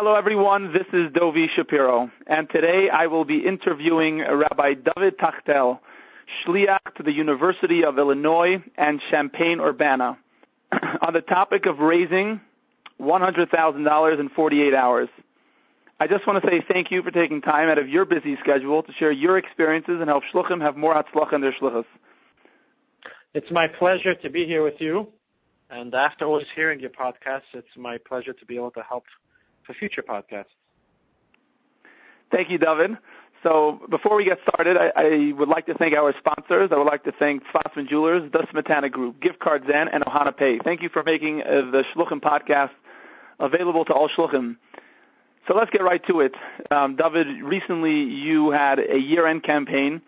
Hello, everyone. This is Dovi Shapiro, and today I will be interviewing Rabbi David Tiechtel, Shliach to the University of Illinois and Champaign-Urbana, on the topic of raising $100,000 in 48 hours. I just want to say thank you for taking time out of your busy schedule to share your experiences and help Shluchim have more Hatzlacha in their Shluchas. It's my pleasure to be here with you. And after always hearing your podcasts, it's my pleasure to be able to help for future podcasts. Thank you, David. So before we get started, I, I, would like to thank our sponsors. I would like to thank Fossman Jewelers, the Smetana Group, Gift Card Zen, and Ohana Pay. Thank you for making uh, the Shluchim podcast available to all Shluchim. So let's get right to it. Um, David, recently you had a year-end campaign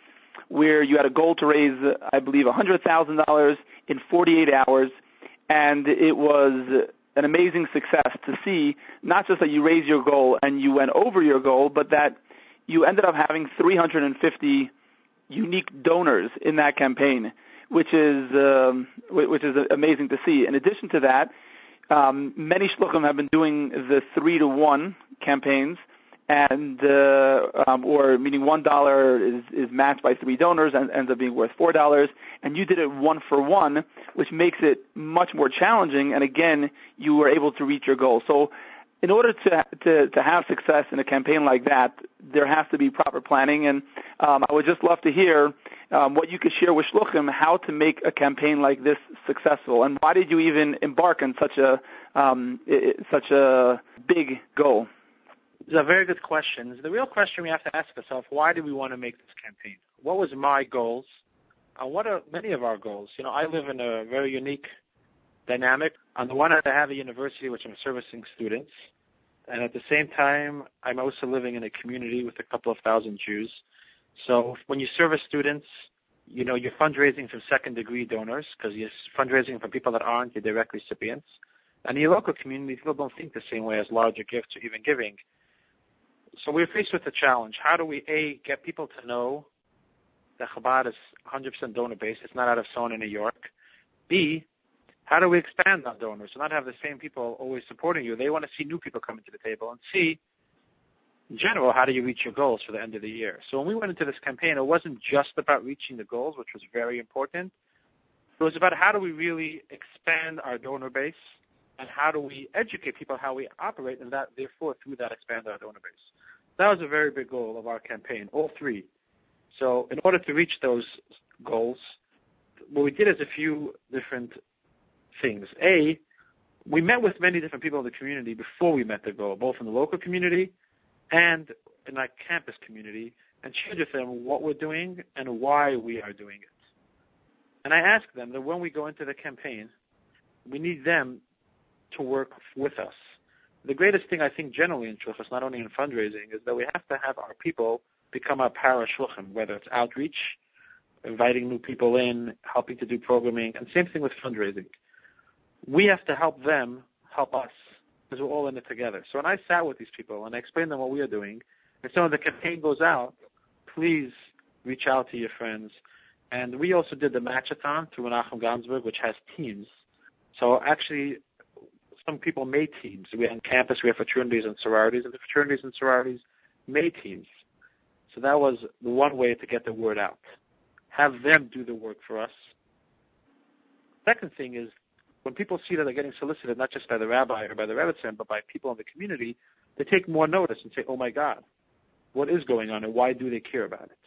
where you had a goal to raise, I believe, $100,000 in 48 hours, and it was an amazing success to see not just that you raised your goal and you went over your goal, but that you ended up having 350 unique donors in that campaign, which is um, which is amazing to see. In addition to that, um, many shluchim have been doing the three to one campaigns, and uh, um, or meaning one dollar is, is matched by three donors and ends up being worth four dollars, and you did it one for one, which makes it much more challenging. And again, you were able to reach your goal. So, in order to to, to have success in a campaign like that, there has to be proper planning. And um, I would just love to hear um, what you could share with shluchim how to make a campaign like this successful, and why did you even embark on such a um, such a big goal. It's a very good question. The real question we have to ask ourselves, why do we want to make this campaign? What was my goals? And uh, what are many of our goals? You know, I live in a very unique dynamic. On the one hand, I have a university which I'm servicing students. And at the same time, I'm also living in a community with a couple of thousand Jews. So when you service students, you know, you're fundraising from second degree donors because you're fundraising from people that aren't your direct recipients. And your local community, people don't think the same way as larger gifts or even giving so we're faced with a challenge. How do we, A, get people to know that Chabad is 100% donor based, it's not out of Sona, New York. B, how do we expand our donors? So not have the same people always supporting you. They want to see new people coming to the table. And C, in general, how do you reach your goals for the end of the year? So when we went into this campaign, it wasn't just about reaching the goals, which was very important. It was about how do we really expand our donor base and how do we educate people how we operate, and that therefore through that expand our donor base. That was a very big goal of our campaign, all three. So in order to reach those goals, what we did is a few different things. A, we met with many different people in the community before we met the goal, both in the local community and in our campus community, and shared with them what we're doing and why we are doing it. And I asked them that when we go into the campaign, we need them to work with us. The greatest thing I think generally in shluchas, not only in fundraising, is that we have to have our people become our para shluchim, whether it's outreach, inviting new people in, helping to do programming, and same thing with fundraising. We have to help them help us because we're all in it together. So when I sat with these people and I explained them what we are doing, if so when the campaign goes out, please reach out to your friends. And we also did the matchathon through Menachem Ganzberg, which has teams. So actually, some people made teams. We on campus we have fraternities and sororities, and the fraternities and sororities made teams. So that was the one way to get the word out. Have them do the work for us. Second thing is when people see that they're getting solicited not just by the rabbi or by the rebbetzin, but by people in the community, they take more notice and say, "Oh my God, what is going on, and why do they care about it?"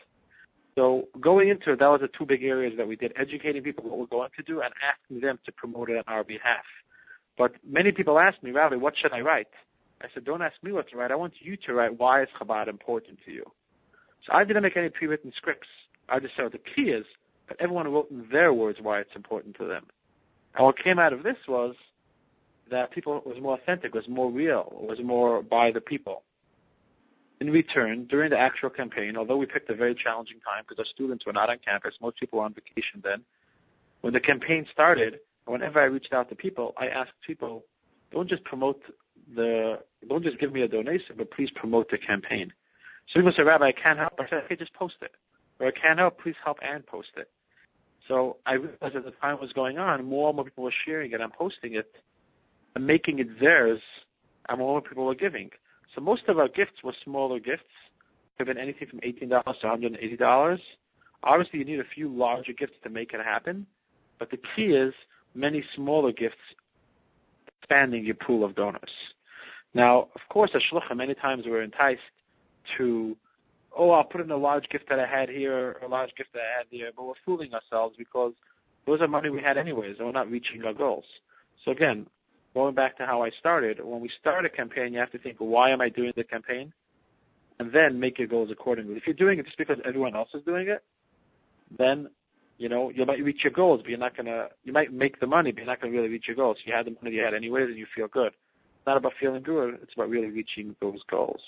So going into it, that was the two big areas that we did: educating people what we're going to do and asking them to promote it on our behalf. But many people ask me, Rabbi, what should I write? I said, don't ask me what to write. I want you to write why is Chabad important to you. So I didn't make any pre-written scripts. I just said the key is that everyone wrote in their words why it's important to them. And what came out of this was that people was more authentic, was more real, was more by the people. In return, during the actual campaign, although we picked a very challenging time because our students were not on campus, most people were on vacation then, when the campaign started, whenever I reached out to people, I asked people, don't just promote the, don't just give me a donation, but please promote the campaign. So people say, Rabbi, I can't help. I said, okay, just post it. Or I can't help, please help and post it. So I realized as the time was going on, more and more people were sharing it and posting it and making it theirs, and more and more people were giving. So most of our gifts were smaller gifts. Could have been anything from $18 to $180. Obviously, you need a few larger gifts to make it happen, but the key is many smaller gifts expanding your pool of donors. Now, of course, as shluchim, many times we're enticed to, oh, I'll put in a large gift that I had here, a large gift that I had there, but we're fooling ourselves because those are money we had anyways, and we're not reaching our goals. So again, going back to how I started, when we start a campaign, you have to think, why am I doing the campaign? And then make your goals accordingly. If you're doing it just because everyone else is doing it, then you know you might reach your goals, but you're not gonna. You might make the money, but you're not gonna really reach your goals. You had the money you had anyways, and you feel good. It's not about feeling good. It's about really reaching those goals.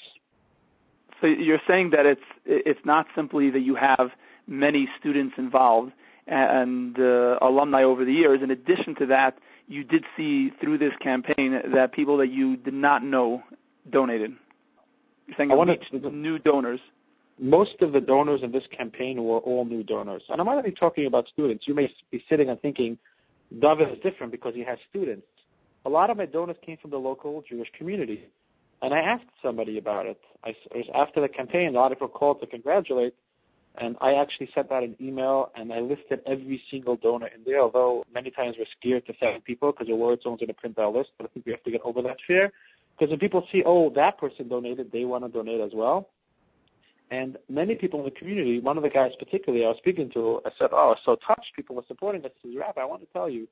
So you're saying that it's it's not simply that you have many students involved and uh, alumni over the years. In addition to that, you did see through this campaign that people that you did not know donated. You're saying I wanted new donors. Most of the donors in this campaign were all new donors. And I'm not only talking about students. You may be sitting and thinking, David is different because he has students. A lot of my donors came from the local Jewish community. And I asked somebody about it. I, it was after the campaign, a lot of people called to congratulate. And I actually sent out an email and I listed every single donor in there, although many times we're scared to send people because we're worried someone's going to print our list. But I think we have to get over that fear. Because when people see, oh, that person donated, they want to donate as well. And many people in the community, one of the guys particularly I was speaking to, I said, oh, I was so touched. People were supporting us. He says, Rabbi, I want to tell you,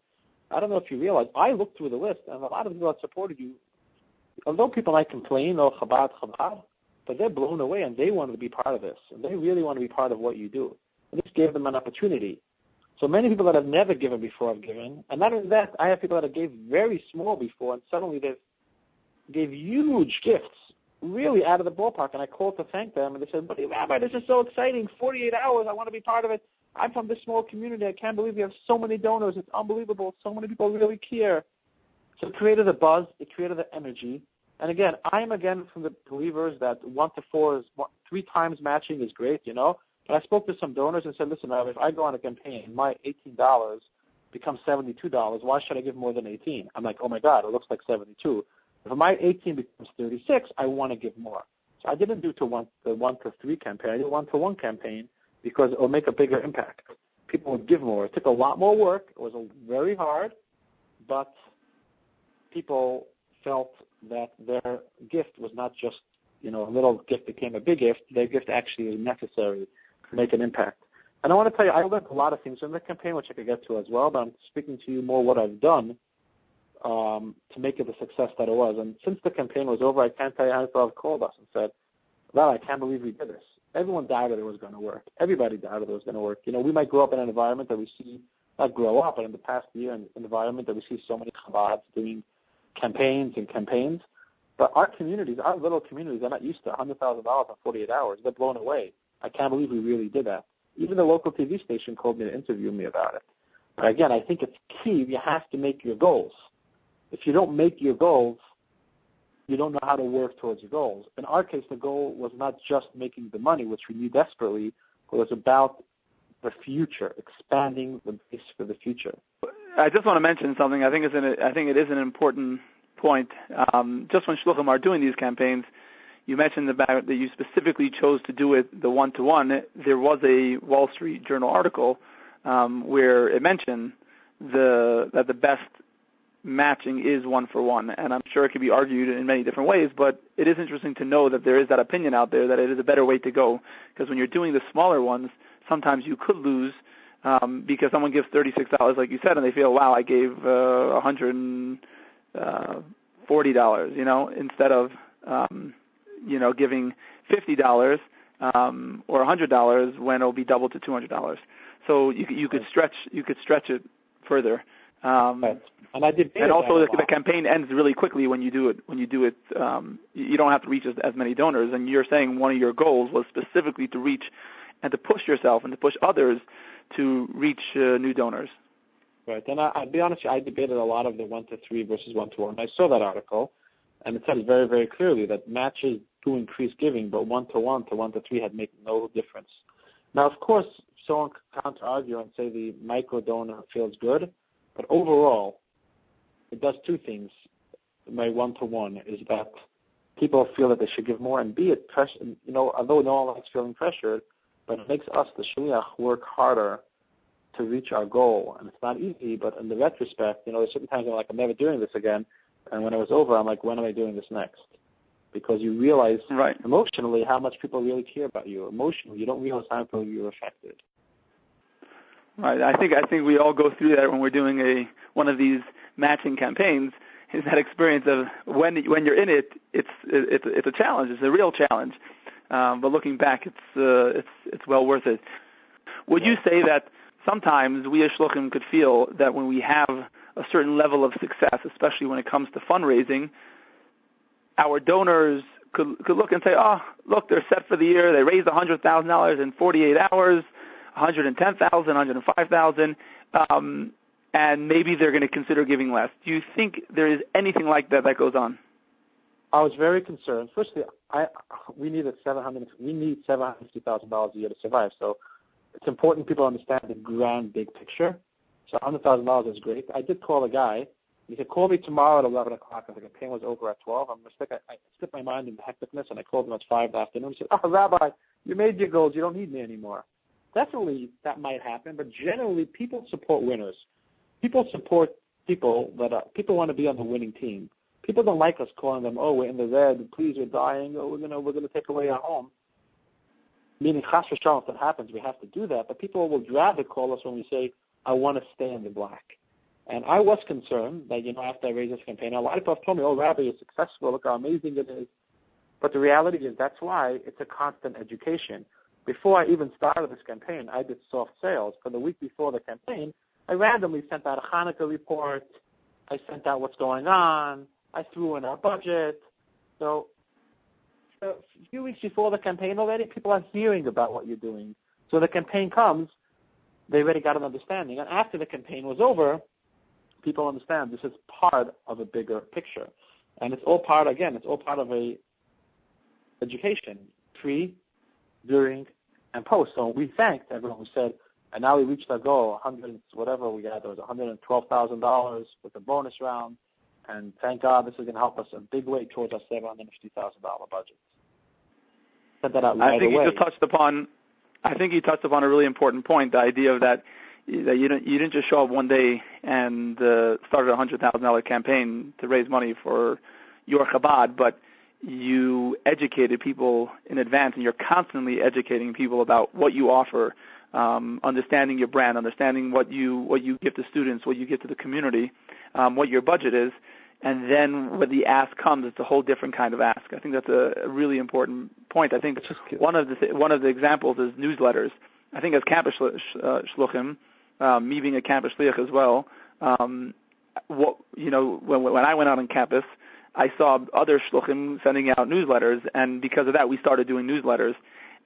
I don't know if you realize, I looked through the list, and a lot of people that supported you, although people might complain, oh, Chabad, Chabad, but they're blown away and they want to be part of this. And they really want to be part of what you do. And this gave them an opportunity. So many people that have never given before have given. And not only that, I have people that have gave very small before and suddenly they've gave huge gifts, really out of the ballpark. And I called to thank them and they said, but Rabbi, this is so exciting. 48 hours, I want to be part of it. I'm from this small community. I can't believe we have so many donors. It's unbelievable. So many people really care. So it created a buzz. It created the energy. And again, I am again from the believers that one to four is one, three times matching is great, you know. But I spoke to some donors and said, listen, if I go on a campaign, my eighteen dollars becomes seventy-two dollars. Why should I give more than eighteen? I'm like, oh my god, it looks like seventy-two. If my eighteen becomes thirty-six, I want to give more. So I didn't do to one the one to three campaign. I did one to one campaign because it will make a bigger impact. People would give more. It took a lot more work. It was very hard, but people felt that their gift was not just, you know, a little gift became a big gift. Their gift actually was necessary to make an impact. And I want to tell you, I learned a lot of things in the campaign, which I could get to as well, but I'm speaking to you more what I've done um, to make it the success that it was. And since the campaign was over, I can't tell you how many people have called us and said, well, I can't believe we did this. Everyone doubted it was going to work. Everybody doubted it was going to work. You know, we might grow up in an environment that we see, not grow up, but in the past year, an environment that we see so many Chabads doing campaigns and campaigns. But our communities, our little communities, are not used to $100,000 in 48 hours. They're blown away. I can't believe we really did that. Even the local TV station called me to interview me about it. But again, I think it's key. You have to make your goals. If you don't make your goals, you don't know how to work towards your goals. In our case, the goal was not just making the money, which we need desperately, but it was about the future, expanding the base for the future. I just want to mention something. I think it's an, I think it is an important point. Um, just when shluchim are doing these campaigns, you mentioned about that you specifically chose to do it the one to one. There was a Wall Street Journal article um, where it mentioned the that the best matching is one for one, and I'm sure it could be argued in many different ways. But it is interesting to know that there is that opinion out there that it is a better way to go because when you're doing the smaller ones, sometimes you could lose um, because someone gives thirty-six dollars, like you said, and they feel, wow, I gave uh, a uh, hundred and uh, forty dollars, you know, instead of um, you know giving fifty dollars um, or a hundred dollars when it'll be doubled to two hundred dollars. So you you could stretch you could stretch it further. Um, right. And I did. And also, the, the campaign ends really quickly when you do it. When you do it, um, you don't have to reach as, as many donors. And you're saying one of your goals was specifically to reach and to push yourself and to push others to reach uh, new donors. Right, and I, I'll be honest, I debated a lot of the one to three versus one to one. I saw that article, and it says very, very clearly that matches do increase giving, but one to one to one to three had made no difference. Now, of course, someone could counter argue and say the micro donor feels good, but overall, it does two things. My one to one is that people feel that they should give more, and B, it pressure. You know, although no one likes feeling pressured, but it makes us, the shliach, work harder to reach our goal. And it's not easy, but in the retrospect, you know, there's certain times I'm like, I'm never doing this again. And when it was over, I'm like, when am I doing this next? Because you realize right. emotionally how much people really care about you. Emotionally, you don't realize how people you're affected. Right. I think I think we all go through that when we're doing a one of these matching campaigns. Is that experience of when when you're in it, it's it's it's a challenge. It's a real challenge. Um, but looking back, it's uh, it's it's well worth it. Would you say that sometimes we as shluchim could feel that when we have a certain level of success, especially when it comes to fundraising, our donors could could look and say, "Oh, look, they're set for the year. They raised a hundred thousand dollars in 48 hours, 110,000, 105,000, um, and maybe they're going to consider giving less." Do you think there is anything like that that goes on? I was very concerned. Firstly, I we needed seven hundred. We need seven hundred fifty thousand dollars a year to survive. So it's important people understand the grand big picture. So hundred thousand dollars is great. I did call a guy. He said, "Call me tomorrow at eleven o'clock." I the campaign was over at twelve. I'm mistake. I, I slipped my mind in the hecticness, and I called him at five in the afternoon. He said, "Oh, Rabbi, you made your goals. You don't need me anymore." Definitely, that might happen, but generally, people support winners. People support people that are, people want to be on the winning team. People don't like us calling them, "Oh, we're in the red. Please, we're dying. Oh, we're gonna we're gonna take away our home." Meaning, chas v'shalom, if that happens, we have to do that. But people will rather call us when we say, "I want to stay in the black." And I was concerned that, you know, after I raised this campaign, a lot of people have told me, oh, Rabbi, you're successful. Look how amazing it is. But the reality is that's why it's a constant education. Before I even started this campaign, I did soft sales. For the week before the campaign, I randomly sent out a Hanukkah report. I sent out what's going on. I threw in our budget. So a few weeks before the campaign already, people are hearing about what you're doing. So the campaign comes, they already got an understanding. And after the campaign was over, people understand this is part of a bigger picture. And it's all part, again, it's all part of a education, pre, during, and post. So we thanked everyone who said, and now we reached our goal, 100, whatever we got, there was $112,000 with the bonus round. And thank God this is going to help us a big way towards our $750,000 budget. Said that out right I think away. you just touched upon, I think you touched upon a really important point, the idea of that that you didn't you didn't just show up one day and uh, started a hundred thousand dollar campaign to raise money for your Chabad, but you educated people in advance, and you're constantly educating people about what you offer, um, understanding your brand, understanding what you what you give to students, what you give to the community, um, what your budget is, and then when the ask comes, it's a whole different kind of ask. I think that's a, really important point. I think one of the th- one of the examples is newsletters. I think as campus uh, shluchim, um, me being a campus shliach as well, um, what you know when when I went out on campus, I saw other shluchim sending out newsletters, and because of that, we started doing newsletters.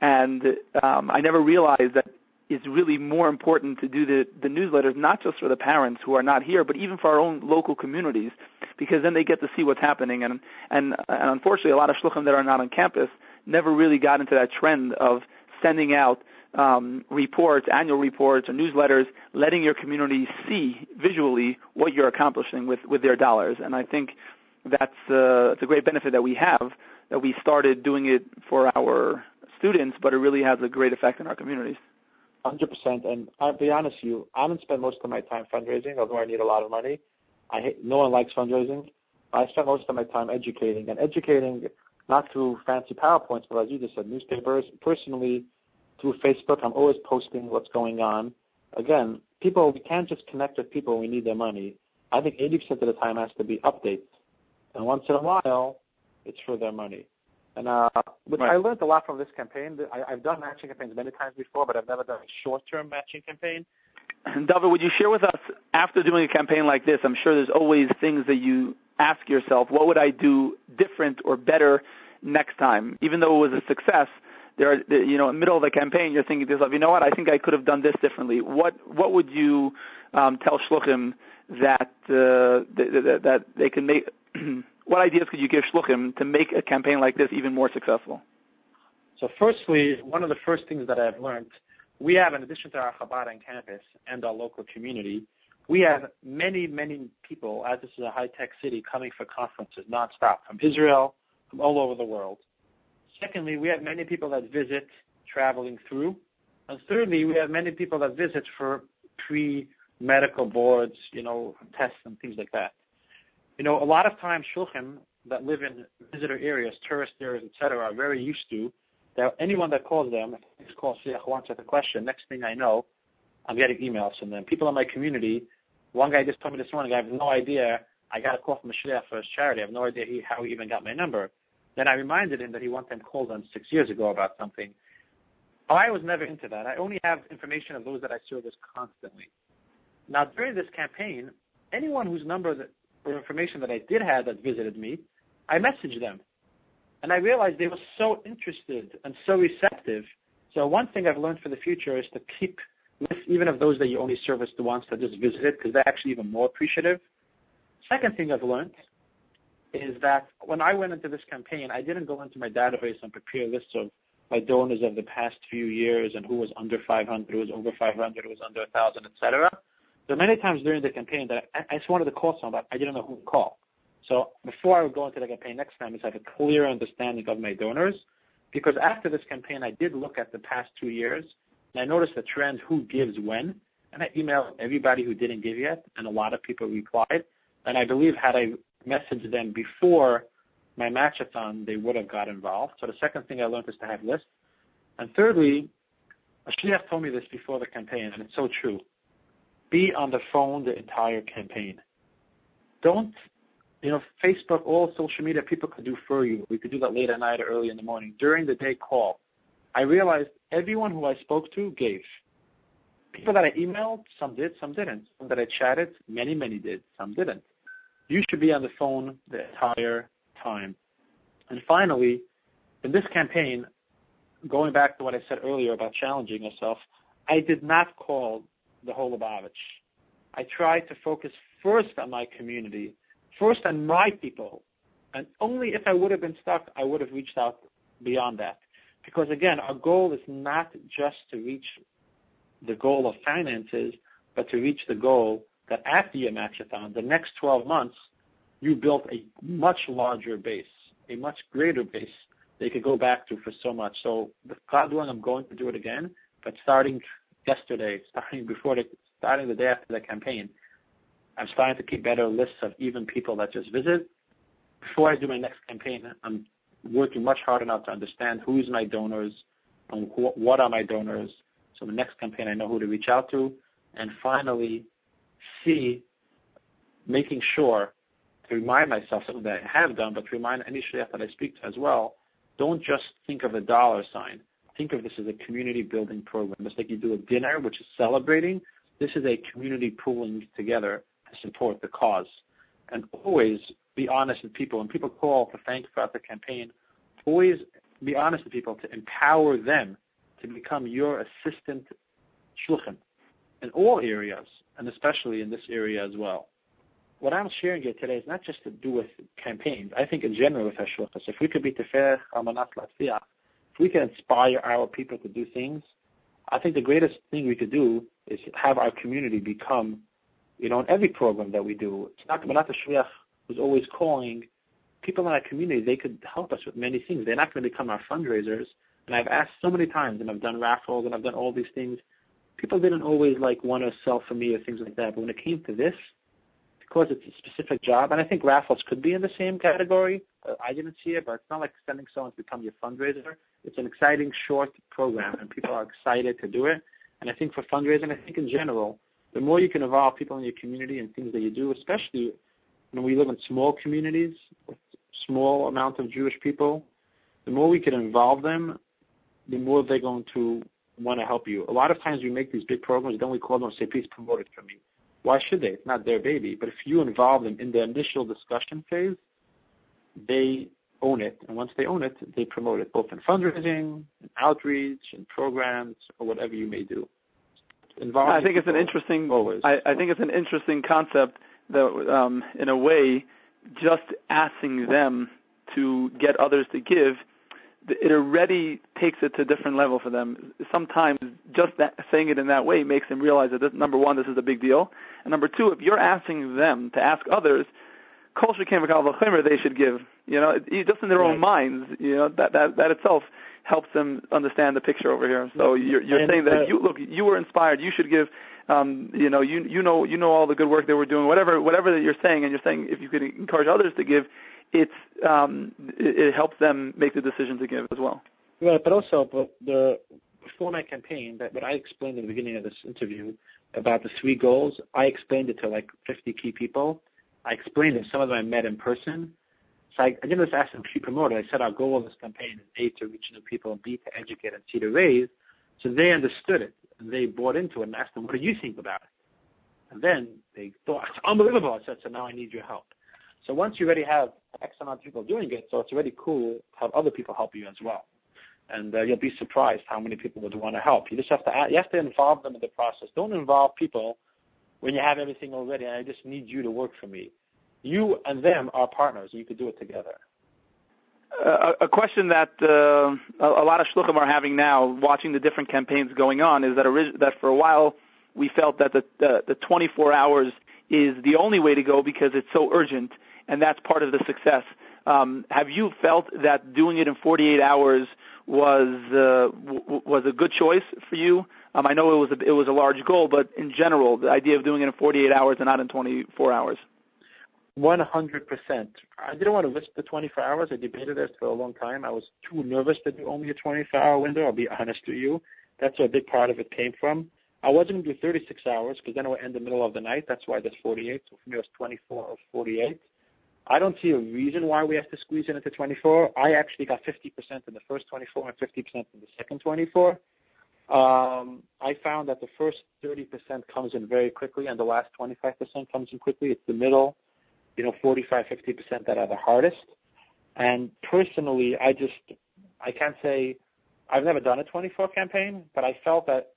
And um, I never realized that it's really more important to do the, the newsletters, not just for the parents who are not here, but even for our own local communities, because then they get to see what's happening. And, and, and unfortunately, a lot of shluchim that are not on campus never really got into that trend of sending out um, reports, annual reports, or newsletters, letting your community see visually what you're accomplishing with, with their dollars. And I think that's uh, it's a great benefit that we have that we started doing it for our students, but it really has a great effect in our communities. Hundred percent. And I'll be honest with you, I don't spend most of my time fundraising, although I need a lot of money. I hate, no one likes fundraising. I spend most of my time educating and educating not through fancy PowerPoints, but as you just said, newspapers. Personally, through Facebook, I'm always posting what's going on. Again, people we can't just connect with people. We need their money. I think 80% of the time has to be updates, and once in a while, it's for their money. And uh, which right. I learned a lot from this campaign. I, I've done matching campaigns many times before, but I've never done a short-term matching campaign. David, would you share with us after doing a campaign like this? I'm sure there's always things that you ask yourself, what would I do different or better next time? Even though it was a success, there are, you know, in the middle of the campaign, you're thinking to yourself, you know what, I think I could have done this differently. What what would you um, tell shluchim that, uh, that that they can make? what ideas could you give shluchim to make a campaign like this even more successful? So, firstly, one of the first things that I've learned, we have, in addition to our Chabad on campus and our local community, we have many, many people, as this is a high-tech city, coming for conferences nonstop, from Israel, from all over the world. Secondly, we have many people that visit traveling through. And thirdly, we have many people that visit for pre-medical boards, you know, tests and things like that. You know, a lot of times shulchan that live in visitor areas, tourist areas, etc., are very used to that anyone that calls them, if calls Shliach wants a question, next thing I know, I'm getting emails from them. People in my community, one guy just told me this morning, I have no idea, I got a call from a Shliach for his charity. I have no idea he, how he even got my number. Then I reminded him that he one time called them six years ago about something. I was never into that. I only have information of those that I service constantly. Now, during this campaign, anyone whose number that, or information that I did have that visited me, I messaged them. And I realized they were so interested and so receptive. So one thing I've learned for the future is to keep lists even of those that you only service the ones that just visited because they're actually even more appreciative. Second thing I've learned is that when I went into this campaign, I didn't go into my database and prepare lists of my donors of the past few years and who was under 500, who was over 500, who was under 1,000, etc. So many times during the campaign that I, I just wanted to call someone, but I didn't know who to call. So before I would go into the campaign next time, is have a clear understanding of my donors. Because after this campaign, I did look at the past two years, and I noticed the trend who gives when. And I emailed everybody who didn't give yet, and a lot of people replied. And I believe had I messaged them before my matchathon, they would have got involved. So the second thing I learned is to have lists. And thirdly, a shliach told me this before the campaign, and it's so true. Be on the phone the entire campaign. Don't, you know, Facebook, all social media, people could do for you. We could do that late at night or early in the morning. During the day, call. I realized everyone who I spoke to gave. People that I emailed, some did, some didn't. Some that I chatted, many, many did, some didn't. You should be on the phone the entire time. And finally, in this campaign, going back to what I said earlier about challenging yourself, I did not call the whole of Lubavitch. I tried to focus first on my community, first on my people, and only if I would have been stuck, I would have reached out beyond that. Because again, our goal is not just to reach the goal of finances, but to reach the goal that after your matchathon, the next 12 months, you built a much larger base, a much greater base they could go back to for so much. So, God willing, I'm going to do it again, but starting yesterday, starting before the starting the day after the campaign, I'm starting to keep better lists of even people that just visit. Before I do my next campaign, I'm working much harder now to understand who's my donors um, and wh- what are my donors. So the next campaign, I know who to reach out to, and finally, see, making sure to remind myself something that I have done, but to remind any shliach that I speak to as well, don't just think of a dollar sign. Think of this as a community building program. Just like you do a dinner, which is celebrating, this is a community pooling together to support the cause. And always be honest with people. When people call to thank throughout the campaign, always be honest with people to empower them to become your assistant shulchan in all areas, and especially in this area as well what I'm sharing here today is not just to do with campaigns. I think in general with our Hashluchas, if we could be Teferech Amanat Latvia, if we can inspire our people to do things, I think the greatest thing we could do is have our community become, you know, in every program that we do. It's not, we're not the who's always calling. People in our community, they could help us with many things. They're not going to become our fundraisers. And I've asked so many times, and I've done raffles, and I've done all these things. People didn't always like want to sell for me or things like that. But when it came to this, because it's a specific job, and I think raffles could be in the same category. Uh, I didn't see it, but it's not like sending someone to become your fundraiser. It's an exciting short program, and people are excited to do it. And I think for fundraising, I think in general, the more you can involve people in your community and things that you do, especially when we live in small communities with small amount of Jewish people, the more we can involve them, the more they're going to want to help you. A lot of times we make these big programs, then we call them and say, please promote it for me. Why should they? It's not their baby. But if you involve them in the initial discussion phase, they own it. And once they own it, they promote it, both in fundraising, in outreach, in programs, or whatever you may do. I think it's an interesting. Always. I, I think it's an interesting concept that, um, in a way, just asking them to get others to give it already takes it to a different level for them. Sometimes just that, saying it in that way makes them realize that this, number one, this is a big deal, and number two, if you're asking them to ask others, culture came a they should give. You know, just in their right. own minds. You know, that that that itself helps them understand the picture over here. So you're you're and, saying that uh, you look, you were inspired. You should give. Um, you know, you you know you know all the good work they were doing. Whatever whatever that you're saying, and you're saying if you could encourage others to give, it's um, it, it helps them make the decision to give as well. Right, but also, but the before my campaign, that what I explained in the beginning of this interview about the three goals, I explained it to like 50 key people. I explained it. Some of them I met in person. So I, I didn't just ask them to promote it. I said our goal of this campaign is A, to reach new people, and B, to educate, and C, to raise. So they understood it, and they bought into it and asked them, what do you think about it? And then they thought, it's unbelievable. I said, so now I need your help. So once you already have X amount of people doing it, so it's already cool to have other people help you as well. And uh, you'll be surprised how many people would want to help. You just have to add, you have to involve them in the process. Don't involve people when you have everything already and I just need you to work for me. You and them are partners. And you could do it together. Uh, a question that uh, a, lot of shluchim are having now, watching the different campaigns going on, is that, orig- that for a while we felt that the, the, the 24 hours is the only way to go because it's so urgent, and that's part of the success. Um, have you felt that doing it in 48 hours was uh, w- was a good choice for you? Um, I know it was a, it was a large goal, but in general, the idea of doing it in 48 hours and not in 24 hours. 100%. I didn't want to risk the 24 hours. I debated this for a long time. I was too nervous to do only a 24-hour window. I'll be honest with you. That's where a big part of it came from. I wasn't going to do 36 hours because then it would end the middle of the night. That's why there's 48. So for me, it was 24 or 48. I don't see a reason why we have to squeeze it into 24. I actually got 50% in the first 24 and 50% in the second 24. Um, I found that the first 30% comes in very quickly and the last 25% comes in quickly. It's the middle, you know, 45, 50% that are the hardest. And personally, I just, I can't say, I've never done a 24 campaign, but I felt that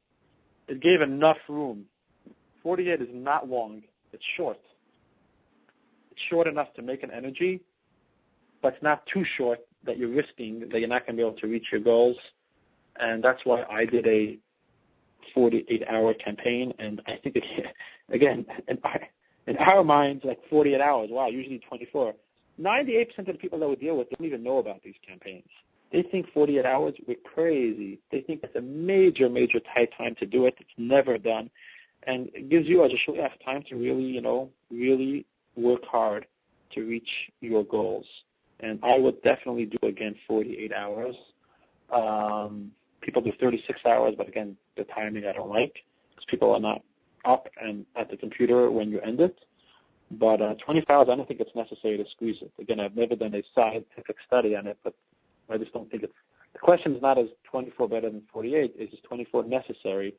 it gave enough room. 48 is not long. It's short It's short enough to make an energy, but it's not too short that you're risking that you're not going to be able to reach your goals. And that's why I did a 48 hour campaign. And I think, again, in our, in our minds, like 48 hours, wow, usually 24. 98% of the people that we deal with don't even know about these campaigns. They think 48 hours, we're crazy. They think it's a major, major tight time to do it. It's never done. And it gives you as a shliach time to really, you know, really work hard to reach your goals. And I would definitely do again 48 hours. Um, people do 36 hours, but again, the timing I don't like because people are not up and at the computer when you end it. But uh, 25 hours, I don't think it's necessary to squeeze it. Again, I've never done a scientific study on it, but I just don't think it's. The question is not is 24 better than 48? Is 24 necessary?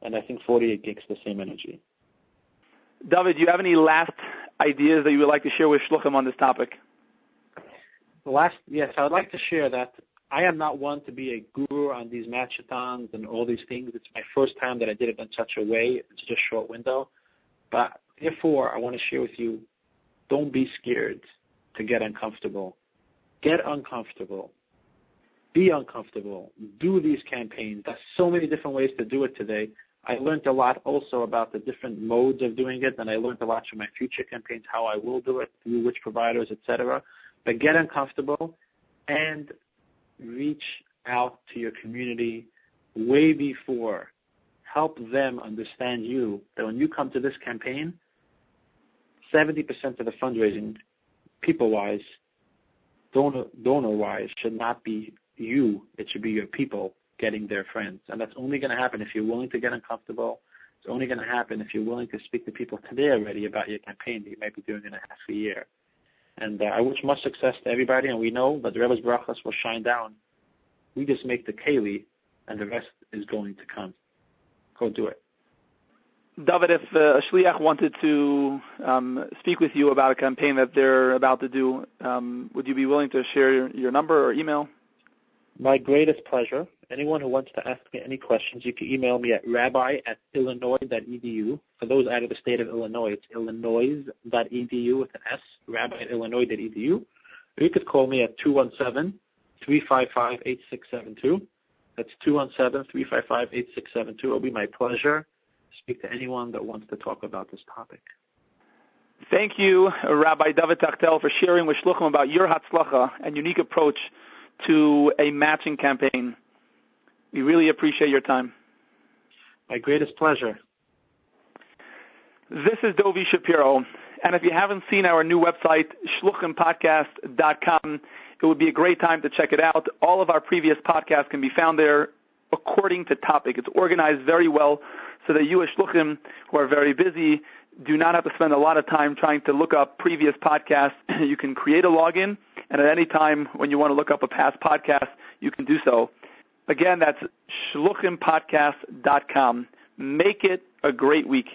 And I think 48 gives the same energy. David, do you have any last ideas that you would like to share with Shluchim on this topic? Last, yes, I would like to share that I am not one to be a guru on these matchathons and all these things. It's my first time that I did it in such a way. It's just a short window. But therefore, I want to share with you, don't be scared to get uncomfortable. Get uncomfortable. Be uncomfortable. Do these campaigns. There's so many different ways to do it today. I learned a lot also about the different modes of doing it, and I learned a lot from my future campaigns, how I will do it, through which providers, etc. But get uncomfortable and reach out to your community way before. Help them understand you that when you come to this campaign, 70% of the fundraising, people-wise, donor, donor-wise, should not be you. It should be your people getting their friends. And that's only going to happen if you're willing to get uncomfortable. It's only going to happen if you're willing to speak to people today already about your campaign that you might be doing in a half a year. And uh, I wish much success to everybody, and we know that the Rebbe's brachas will shine down. We just make the keli, and the rest is going to come. Go do it. David, if uh, a shliach wanted to um, speak with you about a campaign that they're about to do, um, would you be willing to share your, your number or email? My greatest pleasure. Anyone who wants to ask me any questions, you can email me at rabbi at illinois.edu. For those out of the state of Illinois, it's illinois.edu with an S, rabbi at illinois.edu. Or you could call me at 217-355-8672. That's 217-355-8672. It'll be my pleasure to speak to anyone that wants to talk about this topic. Thank you, Rabbi David Tiechtel, for sharing with Shluchim about your Hatzlacha and unique approach to a matching campaign. We really appreciate your time. My greatest pleasure. This is Dovi Shapiro. And if you haven't seen our new website, shluchimpodcast.com, it would be a great time to check it out. All of our previous podcasts can be found there according to topic. It's organized very well so that you as shluchim who are very busy do not have to spend a lot of time trying to look up previous podcasts. you can create a login, and at any time when you want to look up a past podcast, you can do so. Again, that's shluchimpodcast.com. Make it a great week.